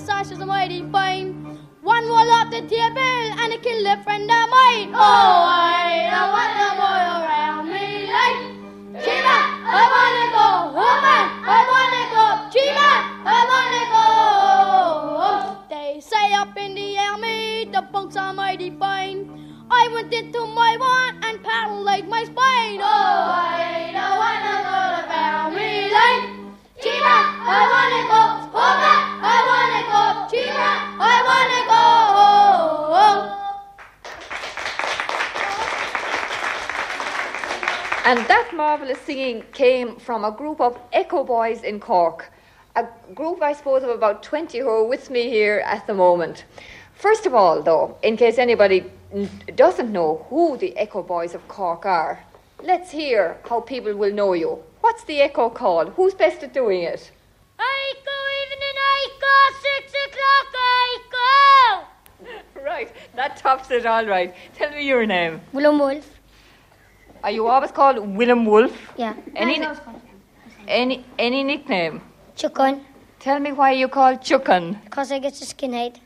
sash is a mighty fine. One roll up the table and a friend of mine. Oh, And that marvellous singing came from a group of Echo Boys in Cork. A group, I suppose, of about 20 who are with me here at the moment. First of all, though, in case anybody n- doesn't know who the Echo Boys of Cork are, let's hear how people will know you. What's the Echo called? Who's best at doing it? Echo, go evening, I go six o'clock, I go. Right, that tops it all right. Tell me your name. William Wolf. Are you always called Willem Wolf? Yeah. Any, any, any nickname? Chicken, Tell me why you called Chucken. because I get a skinhead.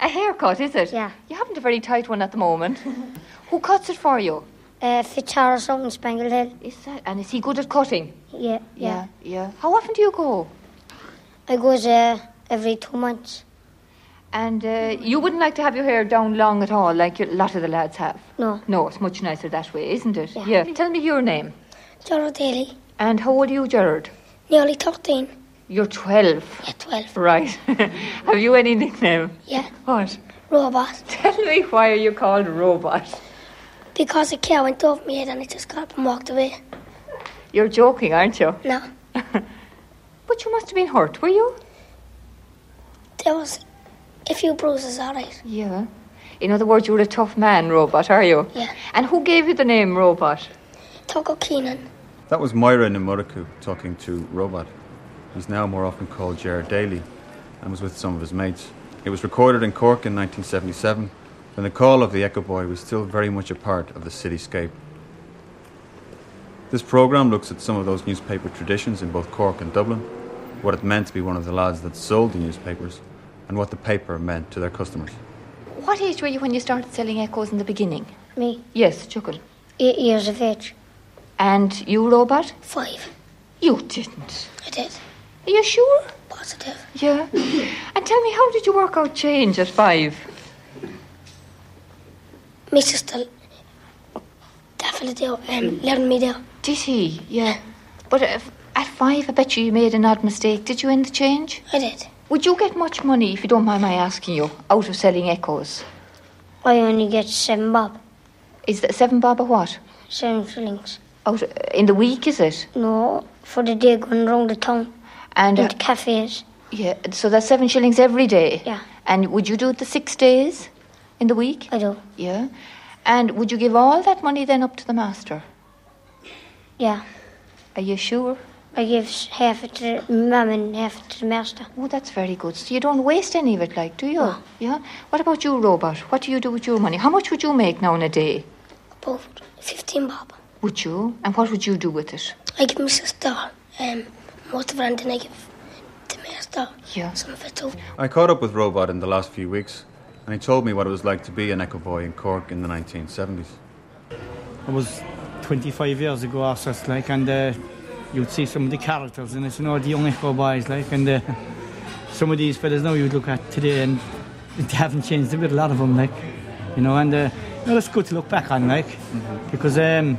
A haircut, is it? Yeah. You haven't a very tight one at the moment. Who cuts it for you? Uh, Fitzharris out in Spangle Hill. Is that and is he good at cutting? Yeah, yeah. yeah. How often do you go? I go uh, every two months. And uh, you wouldn't like to have your hair down long at all, like a lot of the lads have. No. No, it's much nicer that way, isn't it? Yeah. Tell me your name. Gerald Daly, And how old are you, Gerard? nearly 13. You're 12. Yeah, 12. Right. have you any nickname? Yeah. What? Robot. Tell me why are you called Robot? Because a car went over my head and it just got up and walked away. You're joking, aren't you? No. But you must have been hurt, were you? There was a few bruises, alright. Yeah. In other words, you're a tough man, Robot, are you? Yeah. And who gave you the name Robot? Togo Keenan. That was Myra Namuraku talking to Robot. He's now more often called Jared Daly and was with some of his mates. It was recorded in Cork in 1977 when the call of the Echo Boy was still very much a part of the cityscape. This programme looks at some of those newspaper traditions in both Cork and Dublin, what it meant to be one of the lads that sold the newspapers, and what the paper meant to their customers. What age were you when you started selling echoes in the beginning? Me, Yes, Chuckle. eight years of age. And you, Robot? Five. You didn't. I did. Are you sure? Positive. Yeah. and tell me, how did you work out change at five? My sister definitely do, um, letting me do. Did he? Yeah. But at five, I bet you you made an odd mistake. Did you in the change? I did. Would you get much money, if you don't mind my asking you, out of selling echoes? I only get seven bob. Is that seven bob or what? Seven shillings. Out in the week, is it? No, for the day going round the town. And uh, into cafes. yeah, so that's seven shillings every day. Yeah. And would you do it the six days in the week? I do. Yeah. And would you give all that money then up to the master? Yeah. Are you sure? I give half it to the mum and half it to the master. Oh, that's very good. So you don't waste any of it, like, do you? No. Yeah. What about you, Robert? What do you do with your money? How much would you make now in a day? About 15 bob. Would you? And what would you do with it? I give my sister um, most of it and then I give to my master Yeah. some of it too. I caught up with Robot in the last few weeks, and he told me what it was like to be an Echo Boy in Cork in the 1970s. It was 25 years ago or so, like, and uh, you'd see some of the characters in it, you know, the young Echo boys, like, and uh, some of these fellas now you'd look at today and they haven't changed a bit, a lot of them, like, you know, and uh, you know, it's good to look back on, like, because um,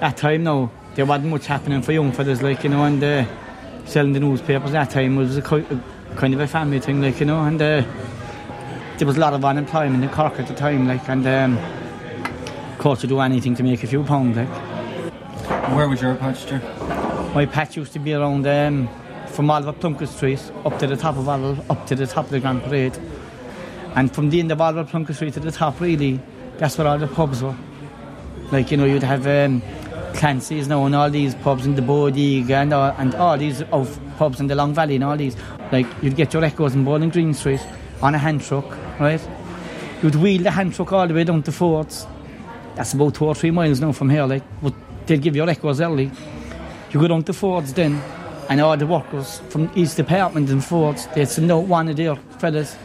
that time now, there wasn't much happening for young fellas, like, you know, and uh, selling the newspapers at that time was a, a kind of a family thing, like, you know, and uh, there was a lot of unemployment in Cork at the time, like, and um, of course to do anything to make a few pounds, like. Where was your patch? My patch used to be around um, from Oliver Plunkett Street up to the top of Oliver, up to the top of the Grand Parade. And from the end of Oliver Plunkett Street to the top, really, that's where all the pubs were. Like, you know, you'd have um, Clancy's now and all these pubs in the Bodega and all, and all these of pubs in the Long Valley and all these. Like, you'd get your echoes in Bowling Green Street on a hand truck, right? You'd wheel the hand truck all the way down to Fords. That's about two or three miles now from here, like, but they'd give you your echoes early. You go down to Fords then, And all the workers from each department in Fords, they'd send out one of their fellas,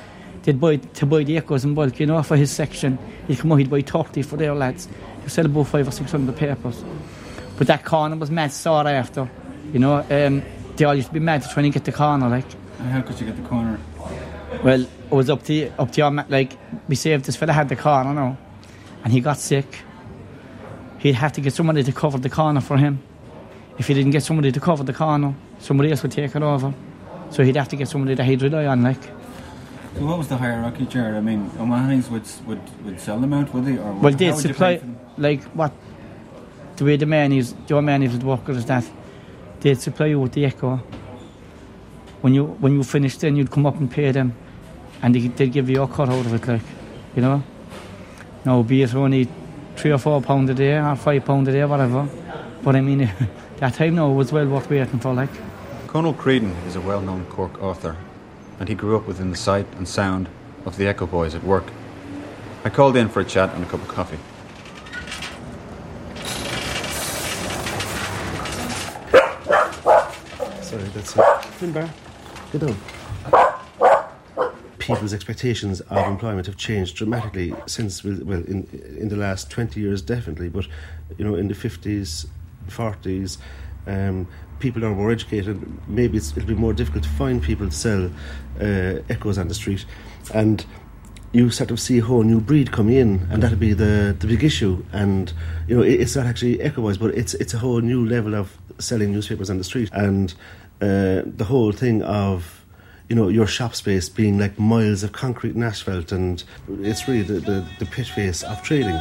they'd buy to buy the echoes in bulk, you know, for his section. He'd come out, he'd buy 30 for their lads. He'd sell about five or six hundred papers. But that corner was mad sought after, you know. Um, they all used to be mad to try and get the corner, like. And how could you get the corner? Well, it was up to up to your ma- like we saved this fella had the corner now, and he got sick. He'd have to get somebody to cover the corner for him. If he didn't get somebody to cover the corner, somebody else would take it over. So he'd have to get somebody that he'd rely on, like. So what was the hierarchy, Jared? I mean, O'Mahony's would, would, would sell them out, would they? Or Well, they'd supply pay for them? like what the way the man is, the is with workers is that they'd supply you with the echo. When you when you finished, then you'd come up and pay them, and they, they'd give you your cut out of it, like you know. Now, be it only three or four pound a day or five pound a day, whatever. But I mean, that time now was well worth waiting for, like. Conal Creedon is a well known Cork author, and he grew up within the sight and sound of the Echo Boys at work. I called in for a chat and a cup of coffee. Sorry, that's it. Finbar, get down. People's expectations of employment have changed dramatically since, well, well, in in the last twenty years, definitely. But you know, in the fifties, forties, um, people are more educated. Maybe it'll be more difficult to find people to sell uh, echoes on the street, and you sort of see a whole new breed coming in, and that'll be the the big issue. And you know, it, it's not actually echo boys, but it's it's a whole new level of selling newspapers on the street, and uh, the whole thing of you know your shop space being like miles of concrete and asphalt, and it's really the the, the pit face of trading.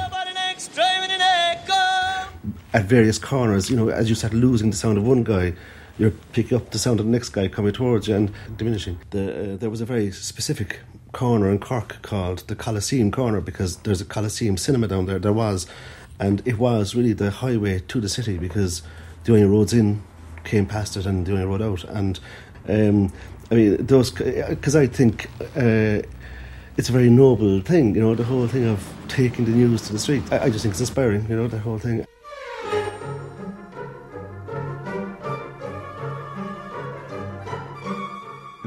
At various corners, you know, as you start losing the sound of one guy, you're picking up the sound of the next guy coming towards you and diminishing. The, uh, there was a very specific corner in Cork called the Coliseum Corner because there's a Coliseum cinema down there. There was, and it was really the highway to the city because the only roads in came past it and the only road out. And um, I mean, those because I think. Uh, it's a very noble thing, you know, the whole thing of taking the news to the street. I, I just think it's inspiring, you know, the whole thing.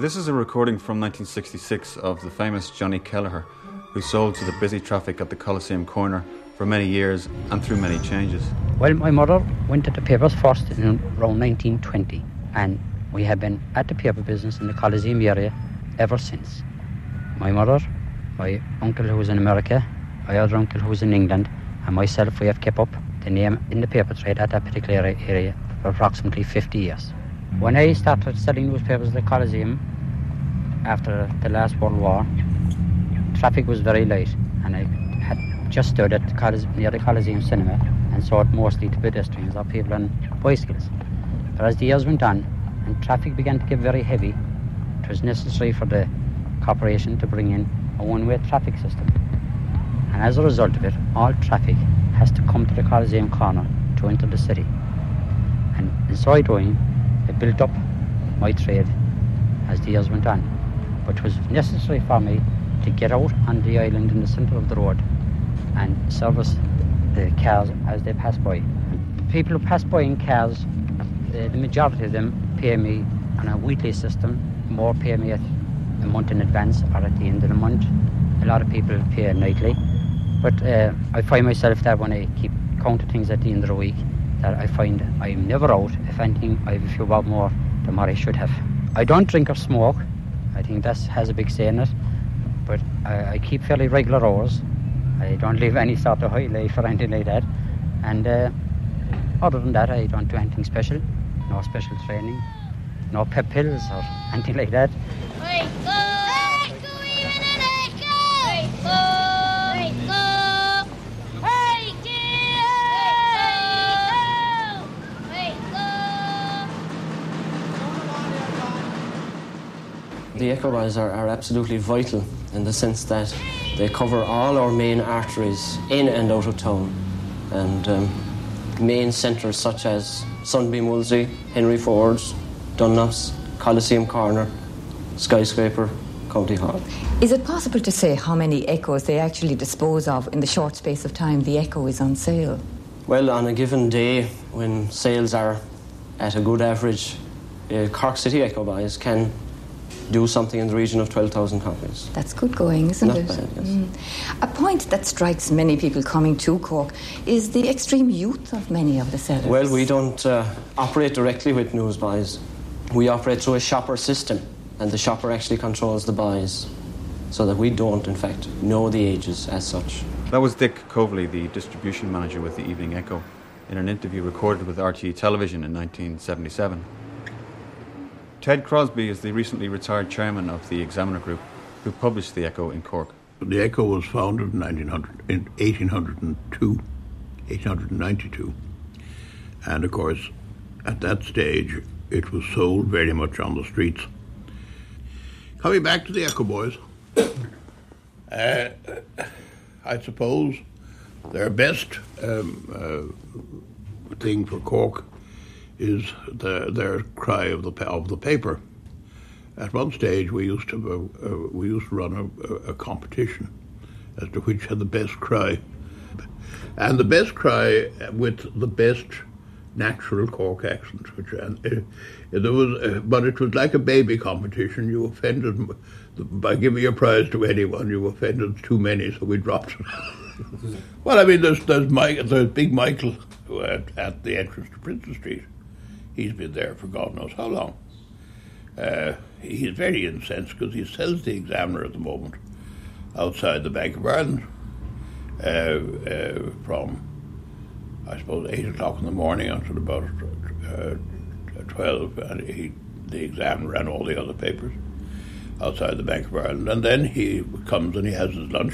This is a recording from 1966 of the famous Johnny Kelleher, who sold to the busy traffic at the Coliseum corner for many years and through many changes. Well, my mother went to the papers first in around 1920, and we have been at the paper business in the Coliseum area ever since. My mother, my uncle who was in America, my other uncle who was in England, and myself, we have kept up the name in the paper trade at that particular area for approximately 50 years. When I started selling newspapers at the Coliseum after the last World War, traffic was very light, and I had just stood at the Colis- near the Coliseum Cinema and sold mostly to pedestrians or people on bicycles. But as the years went on and traffic began to get very heavy, it was necessary for the corporation to bring in a one-way traffic system. And as a result of it, all traffic has to come to the Coliseum corner to enter the city. And in so doing, it built up my trade as the years went on. But it was necessary for me to get out on the island in the centre of the road and service the cars as they pass by. People who pass by in cars, the, majority of them pay me on a weekly system, more pay me at a month in advance or at the end of the month. A lot of people pay nightly. But uh, I find myself that when I keep count of things at the end of the week, that I find I'm never out. If anything, I have a few more than what I should have. I don't drink or smoke. I think that has a big say in it. But I, I keep fairly regular hours. I don't live any sort of high life or anything like that. And uh, other than that, I don't do anything special. No special training, no pep pills or anything like that. The Echo are, are absolutely vital in the sense that they cover all our main arteries in and out of town. And um, main centres such as Sunbeam Wolsey, Henry Ford's, Dunlop's, Coliseum Corner, Skyscraper, County Hall. Is it possible to say how many echoes they actually dispose of in the short space of time the echo is on sale? Well, on a given day, when sales are at a good average, uh, Cork City Echo Boys can do something in the region of 12,000 copies. That's good going, isn't Not it? bad, yes. Mm. A point that strikes many people coming to Cork is the extreme youth of many of the sellers. Well, we don't uh, operate directly with newsbuys. We operate through a shopper system, and the shopper actually controls the buys, so that we don't, in fact, know the ages as such. That was Dick Coverley, the distribution manager with the Evening Echo, in an interview recorded with RTE Television in 1977. Ted Crosbie is the recently retired chairman of the Examiner Group, who published the Echo in Cork. The Echo was founded in 1900, in 1802, 1892. And of course, at that stage, it was sold very much on the streets. Coming back to the Echo Boys, uh, I suppose their best um, uh, thing for Cork is the, their cry of the of the paper. At one stage, we used to uh, uh, we used to run a, a competition as to which had the best cry, and the best cry with the best natural Cork accent. Which and uh, was, uh, but it was like a baby competition. You offended by giving a prize to anyone. You offended too many, so we dropped it. well, I mean, there's there's Mike, there's Big Michael at, at the entrance to Princess Street. He's been there for God knows how long. Uh, he's very incensed because he sells the Examiner at the moment outside the Bank of Ireland uh, uh, from, I suppose, 8 o'clock in the morning until about uh, 12. And he, the Examiner and all the other papers outside the Bank of Ireland. And then he comes and he has his lunch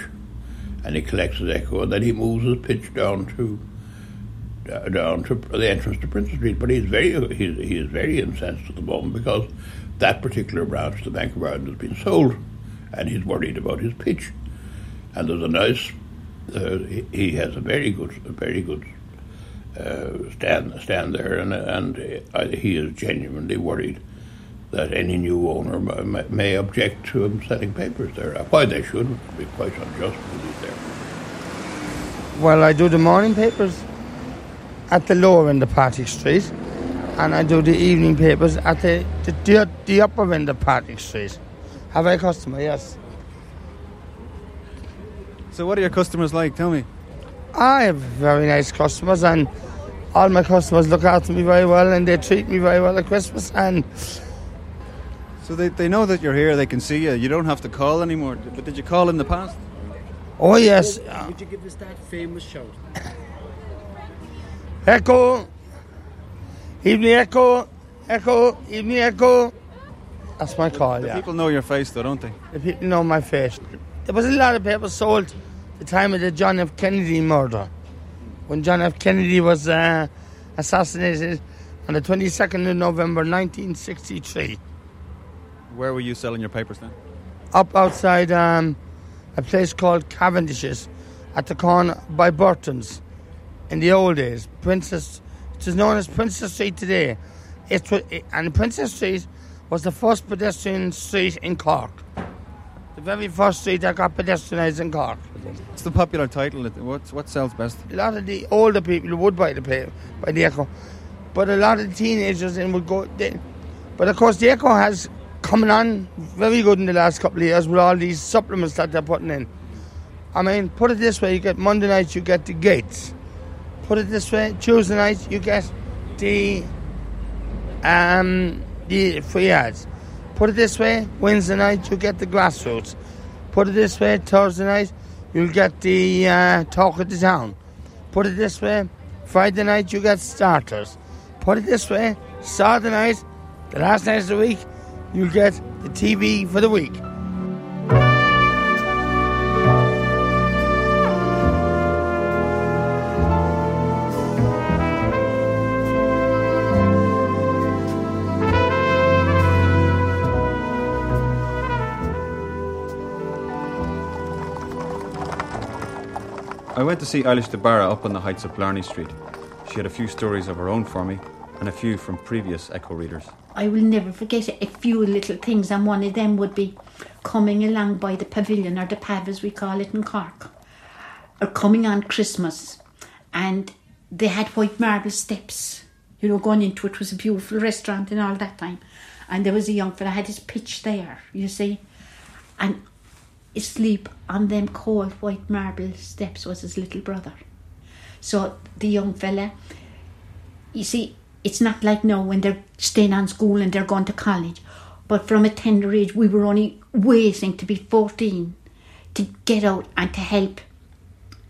and he collects his echo and then he moves his pitch down to uh, down to the entrance to Princess Street. But he's very he's, he is very incensed at the moment because that particular branch, the Bank of Ireland, has been sold, and he's worried about his pitch. And there's a nice uh, he, has a very good a very good uh, stand stand there, and and uh, he is genuinely worried that any new owner may, may object to him selling papers there. Why they should would be quite unjust he's there. Well, I do the morning papers at the lower end of Patrick Street, and I do the evening papers at the the, the, the upper end of Patrick Street. Have I a customer? Yes. So, what are your customers like? Tell me. I have very nice customers, and all my customers look after me very well, and they treat me very well at Christmas. And So they, they know that you're here, they can see you. You don't have to call anymore. But did you call in the past? oh yes, Would you give us that famous shout? Echo, evening Echo, Echo, evening Echo. That's my call. The Yeah. people know your face, though, don't they? The people know my face. There was a lot of papers sold the time of the John F. Kennedy murder. When John F. Kennedy was uh, assassinated on the 22nd of November 1963, Where were you selling your papers then? up outside um, a place called Cavendish's at the corner by Burton's in the old days. Princess, it is known as Princess Street today. It, it, and Princess Street was the first pedestrian street in Cork. The very first street that got pedestrianised in Cork. It's the popular title. It- What's, what sells best? A lot of the older people would buy the paper, buy the Echo, but a lot of the teenagers then would go. They, but of course, the Echo has coming on very good in the last couple of years with all these supplements that they're putting in. I mean, put it this way: you get Monday night, you get the Gates. Put it this way: Tuesday night, you get the um the free ads. Put it this way: Wednesday night, you get the grassroots. Put it this way: Thursday night, you'll get the uh, talk of the town. Put it this way: Friday night, you get starters. Put it this way: Saturday night, the last night of the week, you'll get the TV for the week. Went to see Eilish de Barra up on the heights of Blarney Street. She had a few stories of her own for me, and a few from previous Echo readers. I will never forget a few little things, and one of them would be coming along by the pavilion, or the pav as we call it in Cork, or coming on Christmas, and they had white marble steps You know, going into it was a beautiful restaurant and all that time. And there was a young fella had his pitch there, you see. And asleep on them cold white marble steps was his little brother. So the young fella, you see, it's not like now when they're staying on school and they're going to college. But from a tender age, we were only waiting to be 14 to get out and to help,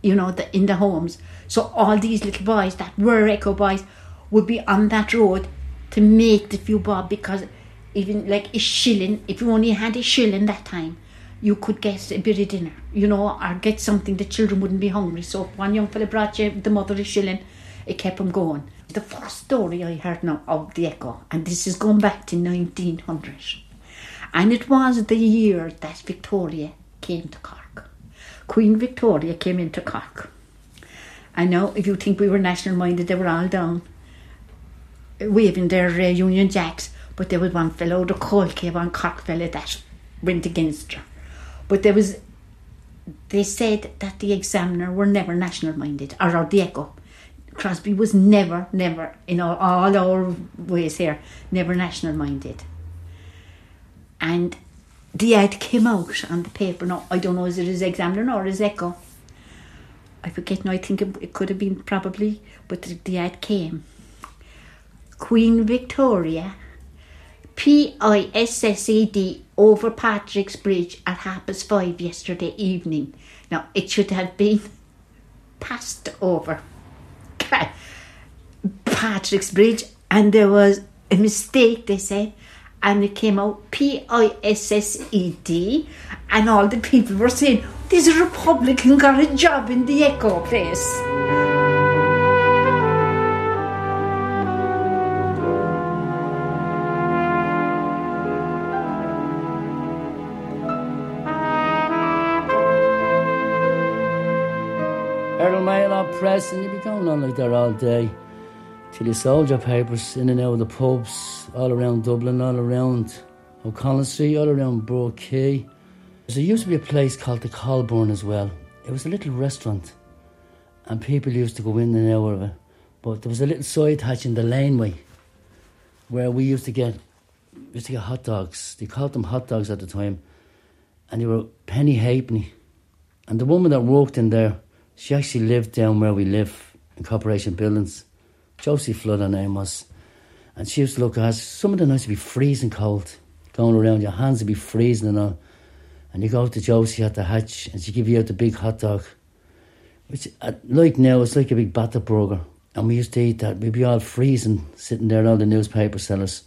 you know, the, in the homes. So all these little boys that were Echo boys would be on that road to make the few bob because even like a shilling, if you only had a shilling that time, you could get a bit of dinner, you know, or get something the children wouldn't be hungry. So one young fella brought you the mother a shilling, it kept them going. The first story I heard now of the Echo, and this is going back to 1900, and it was the year that Victoria came to Cork. Queen Victoria came into Cork. And now, if you think we were national minded, they were all down waving their uh, Union Jacks. But there was one fellow, the Cave, one Cork fella that went against her. But there was, they said that the examiner were never national minded, or, or the Echo. Crosbie was never, never, in all, all our ways here, never national minded. And the ad came out on the paper. No, I don't know, is it his examiner or his Echo? I forget now, I think it, it could have been probably, but the, the ad came. Queen Victoria, P I S S E D, over Patrick's Bridge at half past five yesterday evening. Now, it should have been passed over Patrick's Bridge, and there was a mistake, they said, and it came out P I S S E D, and all the people were saying, This Republican got a job in the Echo place. Press, and you'd be going on like that all day till you sold your papers in and out of the pubs all around Dublin, all around O'Connell Street, all around Broad Quay. There used to be a place called the Colburn as well. It was a little restaurant, and people used to go in and out of it. But there was a little side hatch in the laneway where we used to get used to get hot dogs. They called them hot dogs at the time, and they were penny halfpenny. And the woman that worked in there, she actually lived down where we live in Corporation Buildings. Josie Flood, her name was. And she used to look at us. Some of the nights would be freezing cold, going around, your hands would be freezing and all. And you go to Josie at the hatch, and she give you out the big hot dog, which, uh, like now, it's like a big batter burger. And we used to eat that. We'd be all freezing, sitting there, all the newspaper sellers.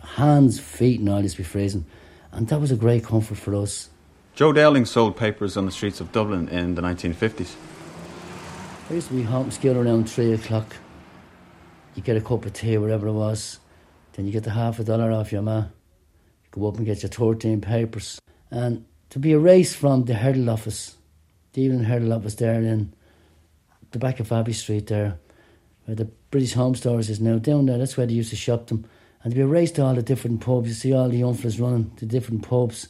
Hands, feet, and all used to be freezing. And that was a great comfort for us. Joe Dowling sold papers on the streets of Dublin in the 1950s. I used to be home skill around three o'clock. You get a cup of tea, wherever it was. Then you get the half a dollar off your ma. You go up and get your 13 papers. And to be a race from the Herald office, the Evening Herald office there in the back of Abbey Street there, where the British Home Stores is now, down there, that's where they used to shop them. And to be a race to all the different pubs, you see all the young running to different pubs.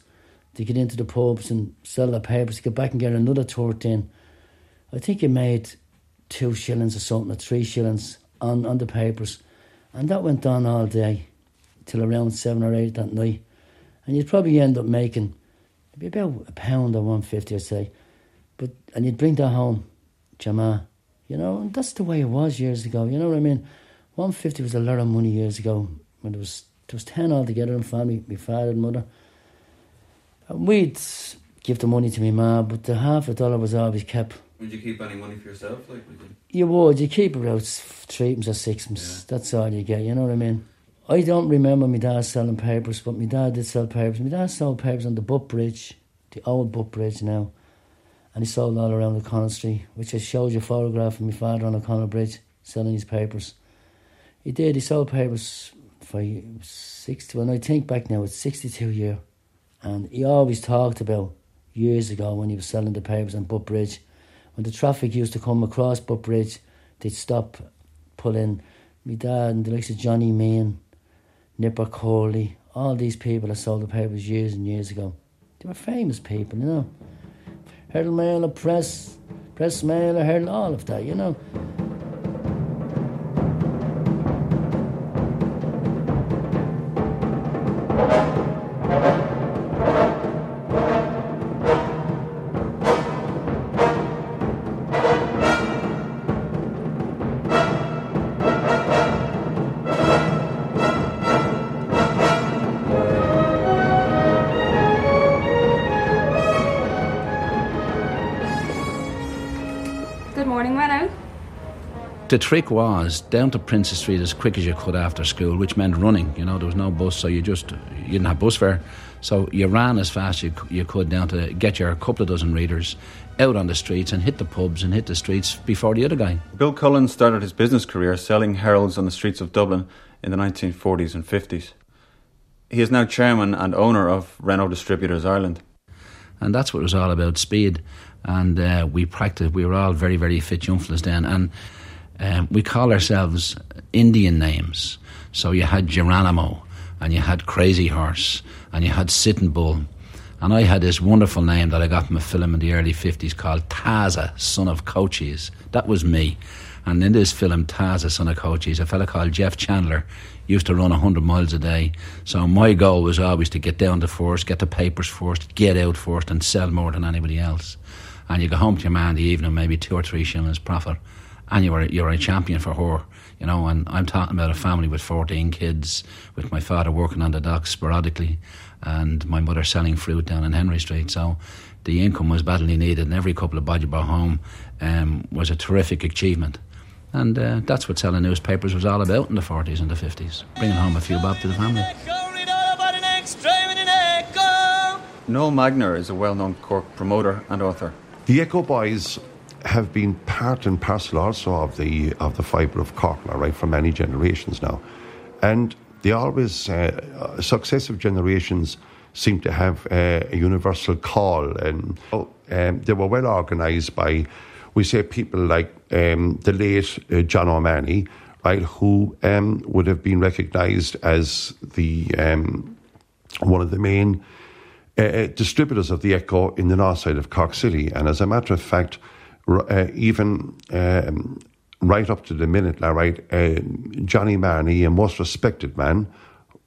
To get into the pubs and sell their papers, to get back and get another 13. I think you made two shillings or something, or three shillings on, on the papers. And that went on all day till around seven or eight that night. And you'd probably end up making maybe about a pound or one fifty, I'd say. But and you'd bring that home, Jama. You know, and that's the way it was years ago. You know what I mean? One fifty was a lot of money years ago when there was there was ten altogether in family, my father and mother. And we'd give the money to my ma, but the half a dollar was always kept. Would you keep any money for yourself? Like, would you? You would, you keep about threepence or sixpence. That's all you get, you know what I mean? I don't remember my dad selling papers, but my dad did sell papers. My dad sold papers on the Butt Bridge, the old Butt Bridge now. And he sold all around O'Connell Street, which I showed you a photograph of my father on O'Connell Bridge selling his papers. He did, he sold papers for 60, when I think back now, it's 62 year. And he always talked about years ago when he was selling the papers on Butt Bridge when the traffic used to come across Butt Bridge, they'd stop, pull in. My dad and the likes of Johnny Main, Nipper Corley, all these people that sold the papers years and years ago. They were famous people, you know. Herald Mail Press, Press Mail Herald, all of that, you know. The trick was down to Princess Street as quick as you could after school, which meant running. You know, there was no bus, so you just you didn't have bus fare, so you ran as fast as you, you could down to get your couple of dozen readers out on the streets and hit the pubs and hit the streets before the other guy. Bill Cullen started his business career selling heralds on the streets of Dublin in the 1940s and 50s. He is now chairman and owner of Renault Distributors Ireland. And that's what it was all about speed. And uh, we practiced, we were all very, very fit young fellas then. And um, we call ourselves Indian names. So you had Geronimo, and you had Crazy Horse, and you had Sitting Bull. And I had this wonderful name that I got from a film in the early 50s called Taza, son of Cochise. That was me. And in this film, Taza, son of Cochise, a fella called Jeff Chandler used to run 100 miles a day. So my goal was always to get down to first, get the papers first, get out first, and sell more than anybody else. And you go home to your man in the evening, maybe two or three shillings profit, and you were, you're a champion for her you know, and I'm talking about a family with 14 kids, with my father working on the docks sporadically, and my mother selling fruit down in Henry Street. So the income was badly needed, and every couple of bodge brought home um, was a terrific achievement. And uh, that's what selling newspapers was all about in the 40s and the 50s, bringing home a few bob to the family. Noel Magner is a well known Cork promoter and author. The Echo Boys have been part and parcel also of the of the fibre of Cork, right, for many generations now, and they always uh, successive generations seem to have uh, a universal call, and oh, um, they were well organised by, we say, people like um, the late uh, John O'Mahony, right, who um, would have been recognised as the um, one of the main. Uh, distributors of the Echo in the north side of Cork City, and as a matter of fact, uh, even um, right up to the minute, all right, uh, Johnny Mahony, a most respected man,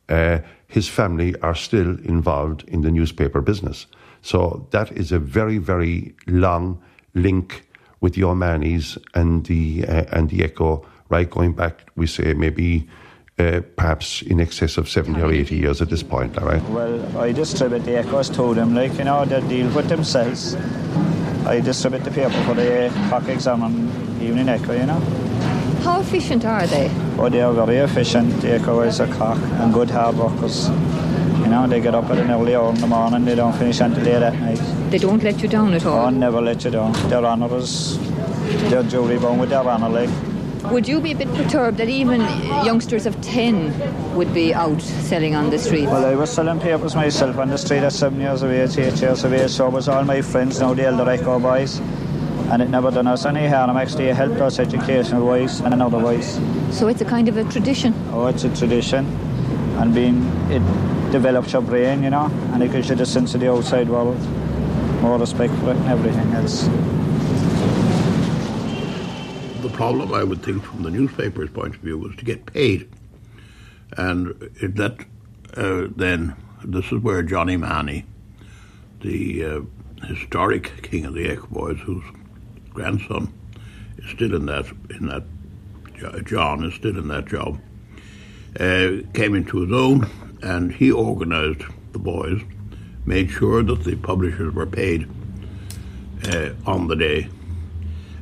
uh, his family are still involved in the newspaper business. So that is a very, very long link with the O'Mahonys and the uh, and the Echo, right? Going back, we say maybe uh, perhaps in excess of 70 or 80 years at this point, all right? Well, I just distribute the Echoes to them, like, you know, they deal with themselves. I distribute the paper for the Cork exam and evening Echo, you know. How efficient are they? Oh, they are very efficient. The Echo is a Cork and good hard workers. You know, they get up at an early hour in the morning, they don't finish until late at night. They don't let you down at all? Oh, never let you down. Their honour is, their jury bound with their honour, like. Would you be a bit perturbed that even youngsters of 10 would be out selling on the street? Well, I was selling papers myself on the street at seven years of age, eight years of age, so was all my friends, now the elder Echo boys. And it never done us any harm. Actually, it helped us education wise and otherwise. So it's a kind of a tradition? Oh, it's a tradition. And being, it develops your brain, you know, and it gives you the sense of the outside world, more respect for it and everything else problem, I would think, from the newspaper's point of view, was to get paid. And that uh, then, this is where Johnny Mahony, the uh, historic king of the Echo Boys, whose grandson is still in that in that John is still in that job, uh, came into his own, and he organised the boys, made sure that the publishers were paid uh, on the day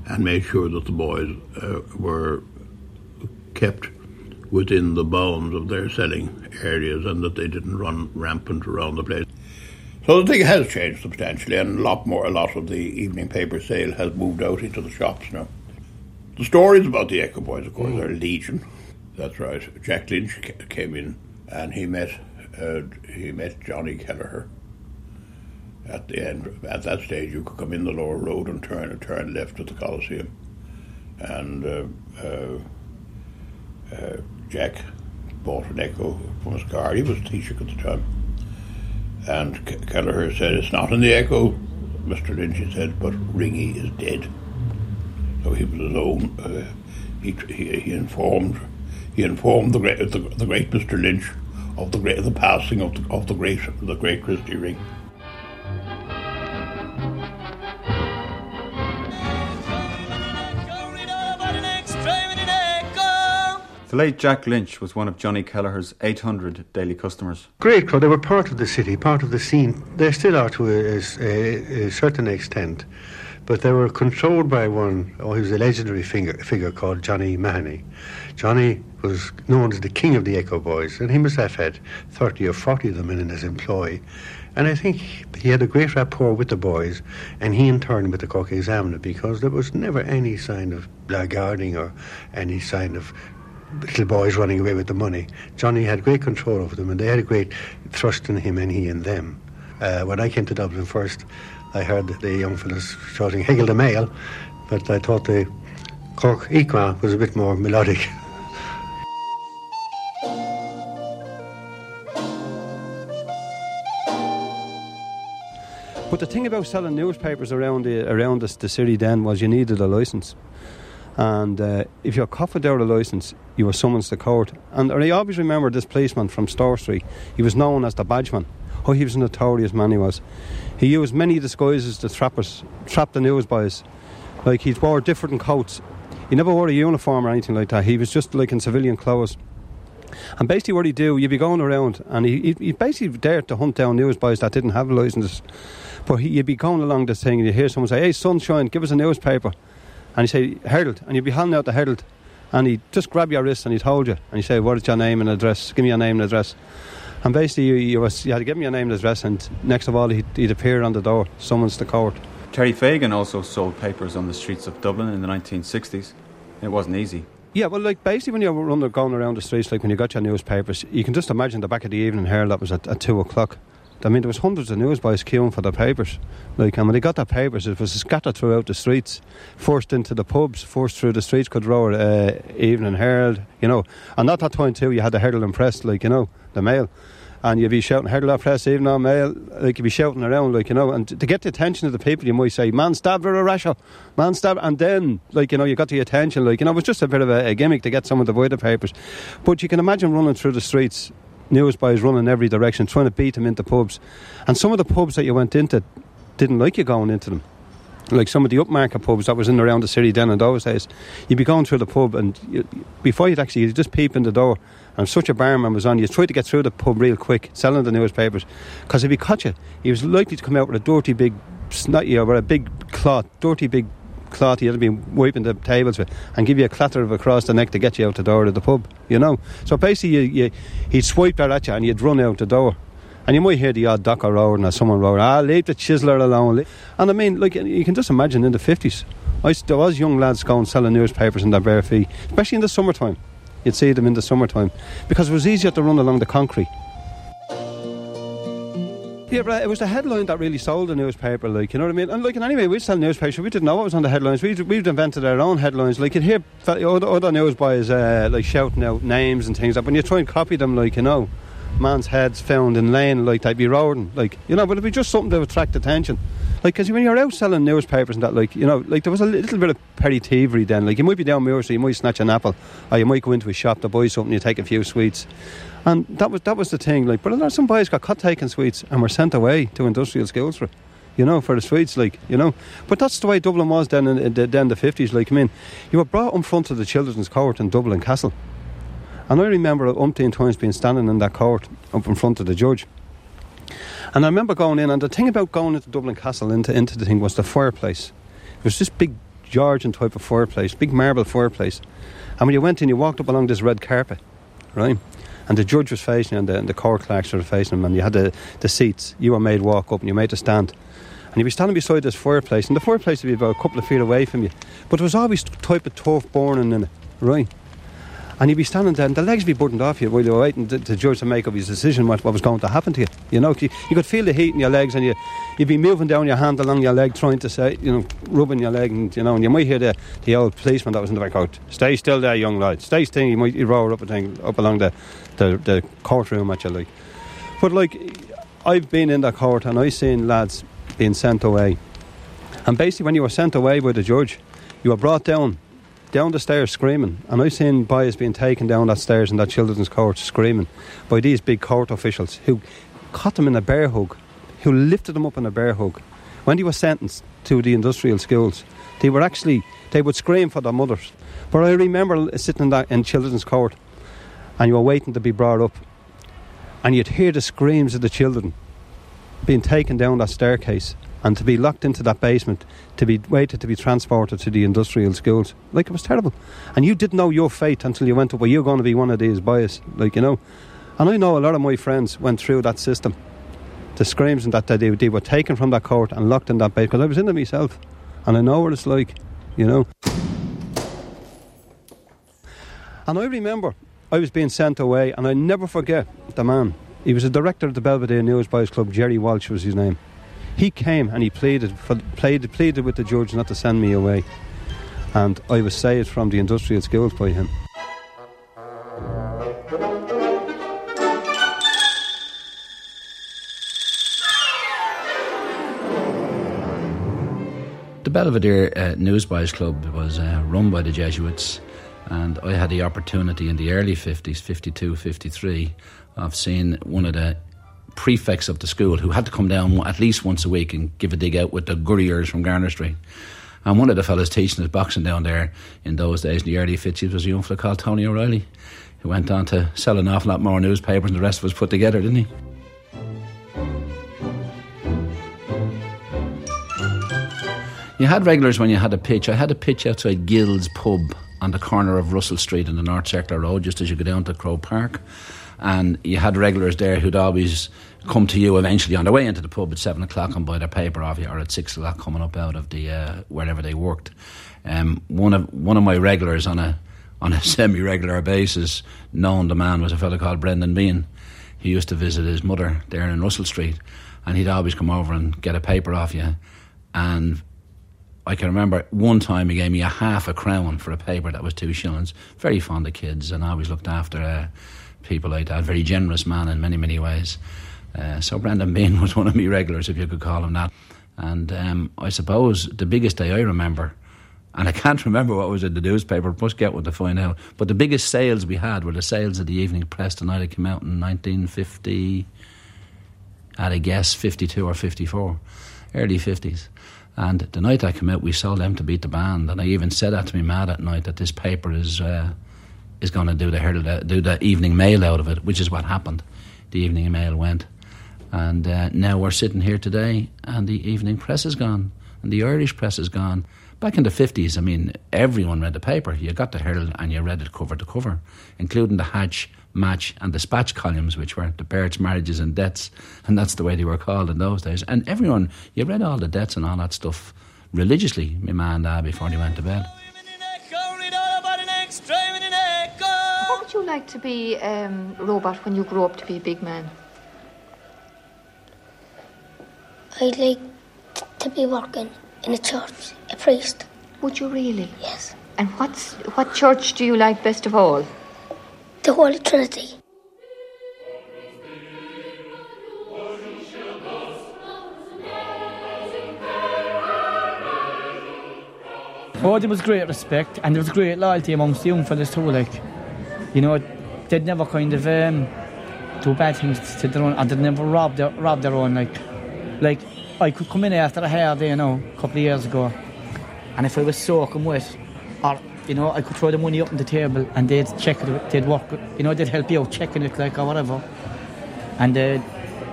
and made sure that the boys uh, were kept within the bounds of their selling areas and that they didn't run rampant around the place. So the thing has changed substantially, and a lot more. A lot of the evening paper sale has moved out into the shops now. The stories about the Echo Boys, of course, mm. are legion. That's right. Jack Lynch came in, and he met uh, he met Johnny Kelleher at the end, at that stage, you could come in the lower road and turn and turn left at the Coliseum. And uh, uh, uh, Jack bought an Echo from his car. He was a Taoiseach at the time. And Kelleher said, It's not in the Echo, Mr. Lynch said, but Ringy is dead. So he was alone. Uh, he, he, he informed he informed the great the, the great Mr. Lynch of the great the passing of the, of the great the great Christy Ring. The late Jack Lynch was one of Johnny Kelleher's 800 daily customers. Great crowd. They were part of the city, part of the scene. They still are to a, a, a certain extent. but they were controlled by one, oh, he was a legendary figure, figure called Johnny Mahoney. Johnny was known as the king of the Echo Boys, and he must have had 30 or 40 of them in his employ. And I think he had a great rapport with the boys, and he in turn with the Cork Examiner, because there was never any sign of blackguarding or any sign of little boys running away with the money. Johnny had great control over them, and they had a great trust in him and he in them. Uh, when I came to Dublin first, I heard the young fellas shouting Hegel the Mail, but I thought the Cork Equa was a bit more melodic. But the thing about selling newspapers around the around the, the city then was you needed a license, and uh, if you coughed without a license, you were summoned to court. And I always remember this policeman from Store Street. He was known as the Badgeman. Oh, he was a notorious man. He was. He used many disguises to trap us, trap the newsboys. Like he wore different coats. He never wore a uniform or anything like that. He was just like in civilian clothes. And basically, what he'd do, you'd be going around, and he, he basically dared to hunt down newsboys that didn't have licenses. But he, you'd be going along this thing, and you'd hear someone say, Hey, Sunshine, give us a newspaper. And he'd say, Herald. And you'd be handing out the Herald. And he'd just grab your wrist and he'd hold you. And he'd say, What is your name and address? Give me your name and address. And basically, you, you, was, you had to give him your name and address, and next of all, he'd, he'd appear on the door, summons the court. Terry Fagan also sold papers on the streets of Dublin in the 1960s. It wasn't easy. Yeah, well, like basically when you're going around the streets, like when you got your newspapers, you can just imagine the back of the evening Herald that was at, at two o'clock. I mean, there was hundreds of newsboys queuing for the papers. Like, and when they got their papers, it was scattered throughout the streets, forced into the pubs, forced through the streets. Could row uh, Evening Herald, you know. And at that time too, you had the Herald and Press, like you know, the Mail and you'd be shouting Herald and Press, even on mail, like you'd be shouting around, like, you know, and to get the attention of the people, you might say, man stabbed with a rasher, man stabbed, and then, like, you know, you got the attention, like, you know, it was just a bit of a, a gimmick to get someone to buy the papers. But you can imagine running through the streets, newsboys running every direction, trying to beat them into pubs. And some of the pubs that you went into didn't like you going into them like some of the upmarket pubs that was in around the city then in those days, you'd be going through the pub and you, before you'd actually you'd just peep in the door and such a barman was on, you tried to get through the pub real quick, selling the newspapers. Because if he caught you, he was likely to come out with a dirty big snotty or a big cloth, dirty big cloth he had been wiping the tables with and give you a clatter of across the neck to get you out the door of the pub, you know. So basically, you, you, he'd swipe that at you and you'd run out the door. And you might hear the odd docker roaring or someone roaring, ah, leave the chiseler alone. And I mean, like, you can just imagine in the 50s, I, there was young lads going selling newspapers in their bare feet, especially in the summertime. You'd see them in the summertime because it was easier to run along the concrete. Yeah, but it was the headline that really sold the newspaper, like, you know what I mean? And, like, and anyway, we sell newspapers, we didn't know what was on the headlines. We'd, we'd invented our own headlines. Like, you'd hear other, other newsboys, uh, like, shouting out names and things. Like, when you try and copy them, like, you know, man's heads found in lane, like, they'd be roaring, like, you know, but it'd be just something to attract attention. Like, because when you're out selling newspapers and that, like, you know, like there was a little bit of petty thievery then. Like, you might be down Muir, so you might snatch an apple, or you might go into a shop to buy something, you take a few sweets. And that was that was the thing. Like, but a lot of some boys got caught taking sweets and were sent away to industrial schools for. You know, for the sweets, like you know. But that's the way Dublin was then in, the, then the fifties. Like, I mean, you were brought in front of the children's court in Dublin Castle, and I remember umpteen times being standing in that court up in front of the judge. And I remember going in, and the thing about going into Dublin Castle into, into the thing was the fireplace. It was this big Georgian type of fireplace, big marble fireplace. And when you went in, you walked up along this red carpet, right? And the judge was facing you, and the, and the court clerks were facing him, and you had the, the seats. You were made walk up, and you made to stand. And you'd be standing beside this fireplace, and the fireplace would be about a couple of feet away from you. But there was always type of turf burning in it, right? And you'd be standing there and the legs would be buttoned off you while you were waiting to, the judge to make up his decision what, what was going to happen to you. You know, you, you could feel the heat in your legs and you, you'd be moving down your hand along your leg trying to say, you know, rubbing your leg and, you know, and you might hear the, the old policeman that was in the back out, stay still there, young lad, stay still. You might roar up, a thing, up along the, the, the courtroom you, like. But, like, I've been in that court and I've seen lads being sent away. And basically, when you were sent away by the judge, you were brought down down the stairs screaming. And I've seen boys being taken down that stairs in that children's court screaming by these big court officials who caught them in a bear hug, who lifted them up in a bear hug. When they were sentenced to the industrial schools, they were actually, they would scream for their mothers. But I remember sitting in that in children's court and you were waiting to be brought up and you'd hear the screams of the children being taken down that staircase and to be locked into that basement, to be waited to be transported to the industrial schools, like it was terrible. And you didn't know your fate until you went up. Well, you're going to be one of these boys, like you know. And I know a lot of my friends went through that system. The screams and that they, they were taken from that court and locked in that base because I was in it myself, and I know what it's like, you know. And I remember I was being sent away, and I never forget the man. He was a director of the Belvedere Newsboys Club. Jerry Walsh was his name. He came and he pleaded for, pleaded pleaded with the judge not to send me away, and I was saved from the industrial schools by him. The Belvedere uh, Newsboys Club was uh, run by the Jesuits, and I had the opportunity in the early 50s, 52, 53, of seeing one of the prefects of the school who had to come down at least once a week and give a dig out with the gurriers from Gardiner Street. And one of the fellas teaching us boxing down there in those days, in the early 50s, was a young fella called Tony O'Reilly, who went on to sell an awful lot more newspapers than the rest of us put together, didn't he? You had regulars when you had a pitch. I had a pitch outside Gill's pub on the corner of Russell Street and the North Circular Road, just as you go down to Croke Park. And you had regulars there who'd always come to you eventually on their way into the pub at seven o'clock and buy their paper off you, or at six o'clock coming up out of the uh, wherever they worked. Um, one of one of my regulars on a on a semi-regular basis, known the man was a fellow called Brendan Behan. He used to visit his mother there in Russell Street, and he'd always come over and get a paper off you. And I can remember one time he gave me a half a crown for a paper that was two shillings. Very fond of kids and always looked after uh, people like that. Very generous man in many, many ways. Uh, so Brendan Behan was one of my regulars, if you could call him that. And um, I suppose the biggest day I remember, and I can't remember what was in the newspaper, must get one to find out, but the biggest sales we had were the sales of the Evening Press the night it came out in 1950, I'd a guess 52 or 54, early 50s. And the night I came out, we sold them to beat the band. And I even said that to me mad at night that this paper is uh, is going to do the do the evening mail out of it, which is what happened. The evening mail went, and uh, now we're sitting here today, and the evening press is gone, and the Irish press is gone. Back in the fifties, I mean, everyone read the paper. You got the Herald and you read it cover to cover, including the Hatch, Match, and Dispatch columns, which were the births, marriages, and deaths, and that's the way they were called in those days. And everyone, you read all the deaths and all that stuff religiously, my ma and dad, before they went to bed. What would you like to be, um, Robert, when you grow up to be a big man? I'd like to be working in a church, a priest. Would you really? Yes. And what's what church do you like best of all? The Holy Trinity. Oh, there was great respect and there was great loyalty amongst the young fellas too. Like, you know, they'd never kind of um, do bad things to their own, and they'd never rob their rob their own. Like, like I could come in after a hair day, you know, a couple of years ago, and if I was soaking wet, or you know, I could throw the money up on the table and they'd check it, they'd work, you know, they'd help you out checking it, like or whatever, and uh,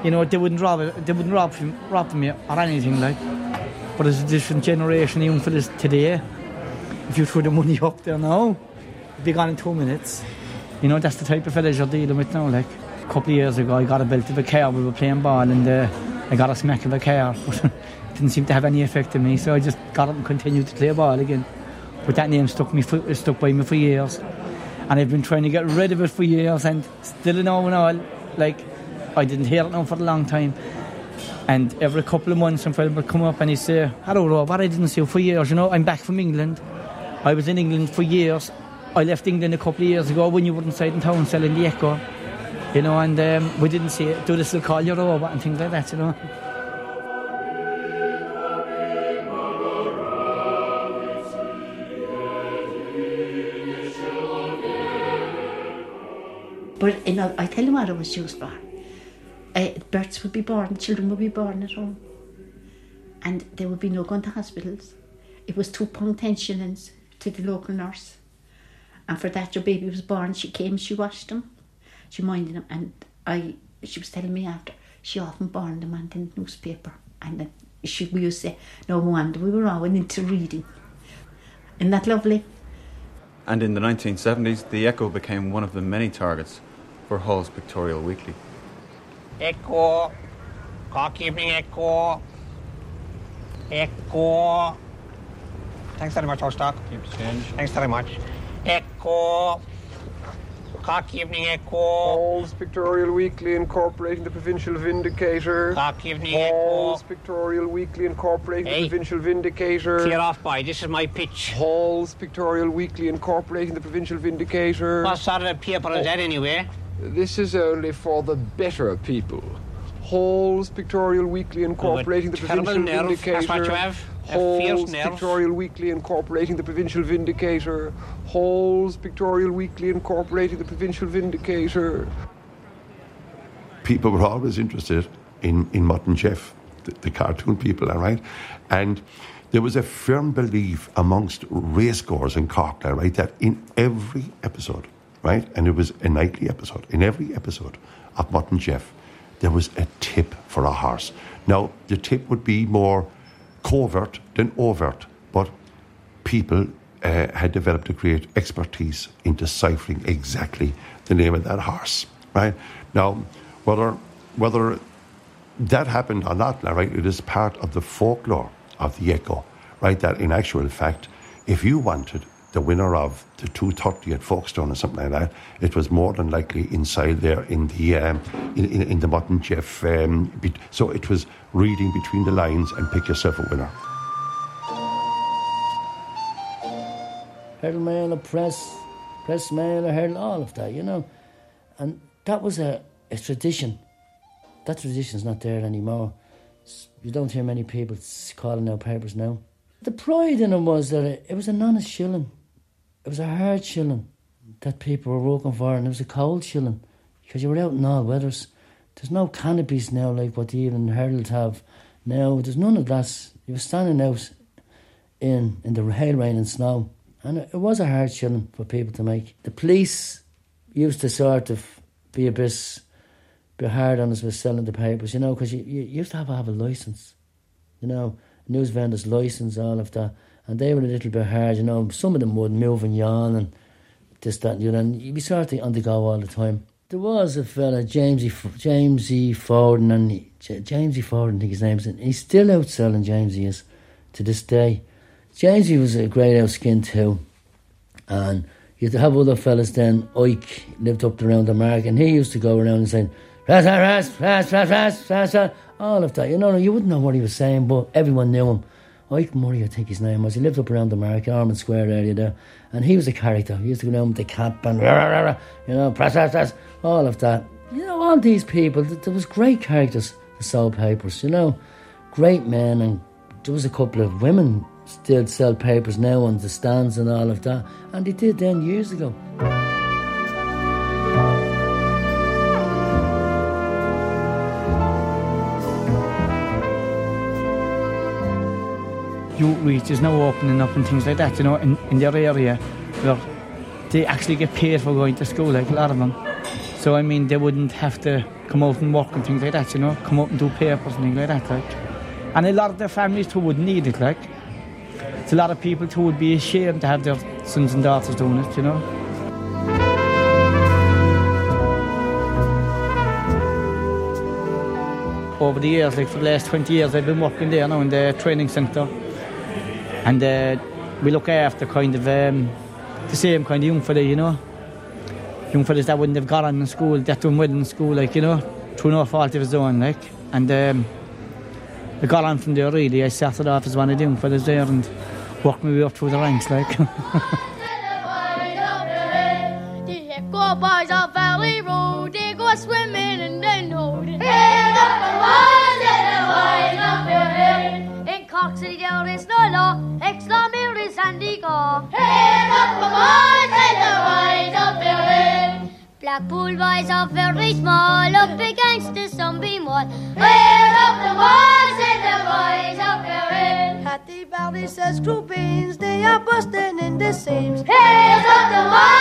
you know, they wouldn't rob it, they wouldn't rob from, rob you or anything like. But there's a different generation even for this today. If you throw the money up there now, it'd be gone in two minutes. You know, that's the type of fellas you're dealing with now. Like a couple of years ago, I got a belt of a car. We were playing ball, and uh, I got a smack of a car. But it didn't seem to have any effect on me, so I just got up and continued to play ball again. But that name stuck me, for, stuck by me for years, and I've been trying to get rid of it for years, and still now and all, like I didn't hear it now for a long time. And every couple of months, some fella would come up and he'd say, "Hello, Rob. What I didn't see you for years. You know, I'm back from England." I was in England for years. I left England a couple of years ago when you were inside in town selling the Echo, you know, and um, we didn't see it. Do they still call you robot and things like that, you know? But you know, I tell you what it was used for. Uh, births would be born, children would be born at home, and there would be no going to hospitals. It was two pound ten shillings to the local nurse, and for that your baby was born. She came, she washed him, she minded him, and I. She was telling me after she often born them on the newspaper, and the she, we used to say, no wonder we were all into reading. Isn't that lovely? And in the 1970s, the Echo became one of the many targets for Hall's Pictorial Weekly. Echo. Cork evening echo. Echo. Thanks very much, Ostock. Thanks very much. Echo. Cork evening echo. Hall's Pictorial Weekly incorporating the Provincial Vindicator. Cork evening Hall's echo. Pictorial Weekly incorporating Hey. the Provincial Vindicator. Clear off, boy. This is my pitch. Hall's Pictorial Weekly incorporating the Provincial Vindicator. What sort of paper is that anyway? This is only for the better people. Hall's Pictorial Weekly incorporating the Provincial nerve, Vindicator. that's what you have, Hall's. Pictorial Weekly incorporating the Provincial Vindicator. Hall's Pictorial Weekly incorporating the Provincial Vindicator. people were always interested in, in Mutt and Jeff, the, the cartoon people, all right? And there was a firm belief amongst racegoers in Cork, all right, that in every episode, right, and it was a nightly episode, in every episode of Mutt and Jeff, there was a tip for a horse. Now, the tip would be more covert than overt, but people uh, had developed a great expertise in deciphering exactly the name of that horse, right? Now, whether whether that happened or not, now, right, it is part of the folklore of the Echo, right? That in actual fact, if you wanted the winner of the 230 at Folkestone or something like that, it was more than likely inside there in the um, in, in, in the Mutt and Jeff. Um, so it was reading between the lines and pick yourself a winner. Herald Mail, or Press, Press Mail, or Herald, all of that, you know. And that was a, a tradition. That tradition's not there anymore. You don't hear many people calling out papers now. The pride in it was that it, it was an honest shilling. It was a hard shilling that people were working for, and it was a cold shilling because you were out in all weathers. There's no canopies now like what the Evening Herald have now. There's none of that. You were standing out in in the hail, rain, and snow, and it, it was a hard shilling for people to make. The police used to sort of be a bit, bit hard on us with selling the papers, you know, because you, you used to have to have a license, you know, news vendors license, all of that, and they were a little bit hard, you know. Some of them would move and yawn and this, that, and the other, and you'd be sort of on the go all the time. There was a fella, James E. F- James E. Forden, and he, J- James E. Forden, I think his name is, and he's still out selling James E. is to this day. James E. was a great out skin too, and you had to have other fellas then. Ike lived up around the mark, and he used to go around and saying, ras, ras, ras, ras, ras, ras, all of that. You know, you wouldn't know what he was saying, but everyone knew him. Ike Murray, I think his name was. He lived up around the mark, Ormond Square area there, and he was a character. He used to go down with the cap and rah, rah, rah, you know, press, all of that. You know, all these people, th- there was great characters that sold papers, you know, great men, and there was a couple of women still sell papers now on the stands and all of that, and they did then years ago. Youth reach is now opening up and things like that, you know, in, in their area where they actually get paid for going to school, like a lot of them. So, I mean, they wouldn't have to come out and work and things like that, you know, come out and do papers and things like that, like. And a lot of their families too would need it, like. It's a lot of people too would be ashamed to have their sons and daughters doing it, you know. Over the years, like for the last 20 years, I've been working there now in the training centre. And uh, we look after kind of um, the same kind of young fella, you know. Young fellas that wouldn't have got on in school, that doing well in school, like, you know, through no fault of his own, like. And um, I got on from there, really. I started off as one of the young fellas there and worked my way up through the ranks, like. Extra meal is handy go. Hands up the boys and the boys up your head. Blackpool boys are very small, up against the zombie wall. Hands up the boys and the boys your head. Hattie Valley says crew beans, they are busting in the seams. Hands up the boys